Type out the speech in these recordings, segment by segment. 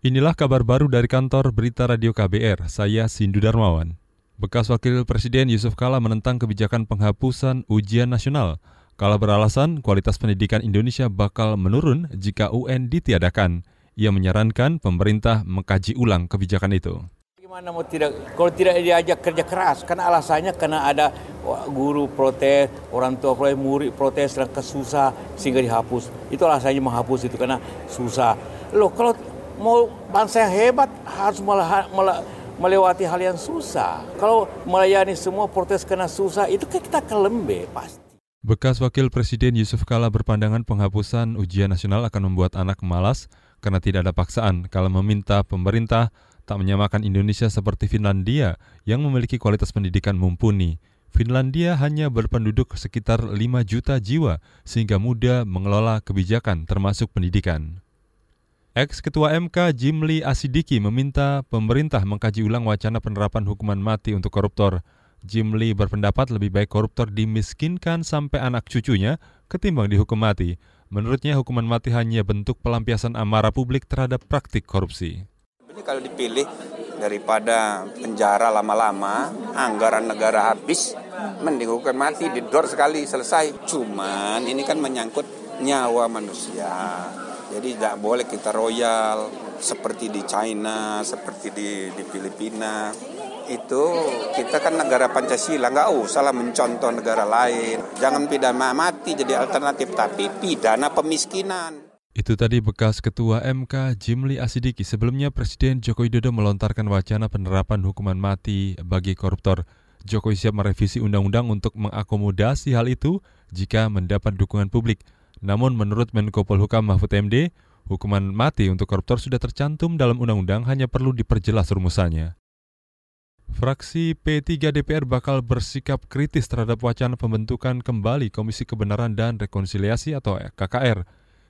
Inilah kabar baru dari kantor Berita Radio KBR, saya Sindu Darmawan. Bekas Wakil Presiden Yusuf Kala menentang kebijakan penghapusan ujian nasional. Kala beralasan kualitas pendidikan Indonesia bakal menurun jika UN ditiadakan. Ia menyarankan pemerintah mengkaji ulang kebijakan itu. Gimana mau tidak, kalau tidak diajak kerja keras, karena alasannya karena ada guru protes, orang tua protes, murid protes, dan kesusah sehingga dihapus. Itu alasannya menghapus itu karena susah. Loh kalau mau bangsa yang hebat harus melewati hal yang susah. Kalau melayani semua protes karena susah, itu kan kita kelembe pasti. Bekas Wakil Presiden Yusuf Kala berpandangan penghapusan ujian nasional akan membuat anak malas karena tidak ada paksaan kalau meminta pemerintah tak menyamakan Indonesia seperti Finlandia yang memiliki kualitas pendidikan mumpuni. Finlandia hanya berpenduduk sekitar 5 juta jiwa sehingga mudah mengelola kebijakan termasuk pendidikan. Ex-Ketua MK Jimli Asidiki meminta pemerintah mengkaji ulang wacana penerapan hukuman mati untuk koruptor. Jimli berpendapat lebih baik koruptor dimiskinkan sampai anak cucunya ketimbang dihukum mati. Menurutnya hukuman mati hanya bentuk pelampiasan amarah publik terhadap praktik korupsi. Ini kalau dipilih daripada penjara lama-lama, anggaran negara habis, mending hukuman mati didor sekali selesai. Cuman ini kan menyangkut nyawa manusia jadi tidak boleh kita royal seperti di China, seperti di, di Filipina. Itu kita kan negara Pancasila, nggak usah lah mencontoh negara lain. Jangan pidana mati jadi alternatif, tapi pidana pemiskinan. Itu tadi bekas Ketua MK Jimli Asidiki. Sebelumnya Presiden Joko Widodo melontarkan wacana penerapan hukuman mati bagi koruptor. Jokowi siap merevisi undang-undang untuk mengakomodasi hal itu jika mendapat dukungan publik. Namun menurut Menko Polhukam Mahfud MD, hukuman mati untuk koruptor sudah tercantum dalam undang-undang hanya perlu diperjelas rumusannya. Fraksi P3 DPR bakal bersikap kritis terhadap wacana pembentukan kembali Komisi Kebenaran dan Rekonsiliasi atau KKR.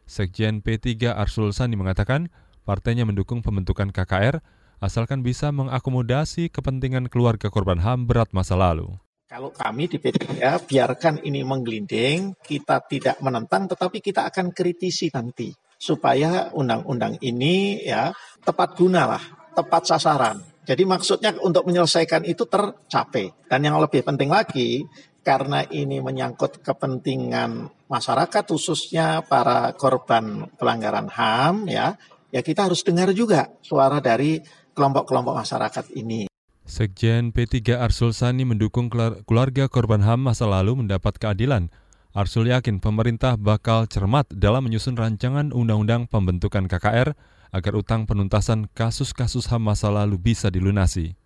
Sekjen P3 Arsul Sani mengatakan partainya mendukung pembentukan KKR asalkan bisa mengakomodasi kepentingan keluarga korban HAM berat masa lalu. Kalau kami di P3 biarkan ini menggelinding, kita tidak menentang tetapi kita akan kritisi nanti supaya undang-undang ini ya tepat guna lah, tepat sasaran. Jadi maksudnya untuk menyelesaikan itu tercapai. Dan yang lebih penting lagi, karena ini menyangkut kepentingan masyarakat khususnya para korban pelanggaran HAM ya, ya kita harus dengar juga suara dari kelompok-kelompok masyarakat ini. Sekjen P3 Arsul Sani mendukung keluarga korban HAM masa lalu mendapat keadilan. Arsul yakin pemerintah bakal cermat dalam menyusun rancangan undang-undang pembentukan KKR agar utang penuntasan kasus-kasus HAM masa lalu bisa dilunasi.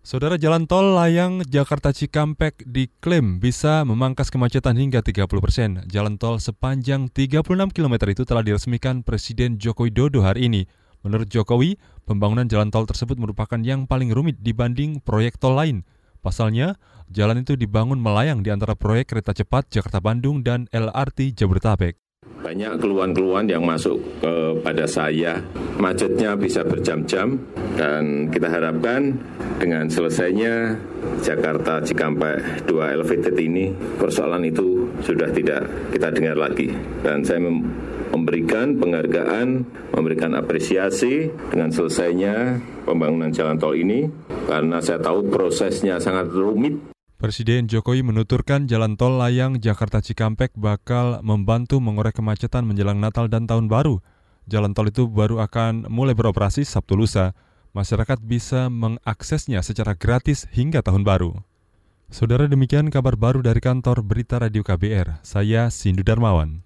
Saudara jalan tol layang Jakarta Cikampek diklaim bisa memangkas kemacetan hingga 30 persen. Jalan tol sepanjang 36 km itu telah diresmikan Presiden Joko Widodo hari ini. Menurut Jokowi, pembangunan jalan tol tersebut merupakan yang paling rumit dibanding proyek tol lain. Pasalnya, jalan itu dibangun melayang di antara proyek kereta cepat Jakarta-Bandung dan LRT Jabodetabek. Banyak keluhan-keluhan yang masuk kepada saya, macetnya bisa berjam-jam, dan kita harapkan dengan selesainya Jakarta Cikampek 2 elevated ini, persoalan itu sudah tidak kita dengar lagi. Dan saya memberikan penghargaan, memberikan apresiasi dengan selesainya pembangunan jalan tol ini karena saya tahu prosesnya sangat rumit. Presiden Jokowi menuturkan jalan tol layang Jakarta Cikampek bakal membantu mengorek kemacetan menjelang Natal dan Tahun Baru. Jalan tol itu baru akan mulai beroperasi Sabtu lusa. Masyarakat bisa mengaksesnya secara gratis hingga Tahun Baru. Saudara demikian kabar baru dari kantor Berita Radio KBR. Saya Sindu Darmawan.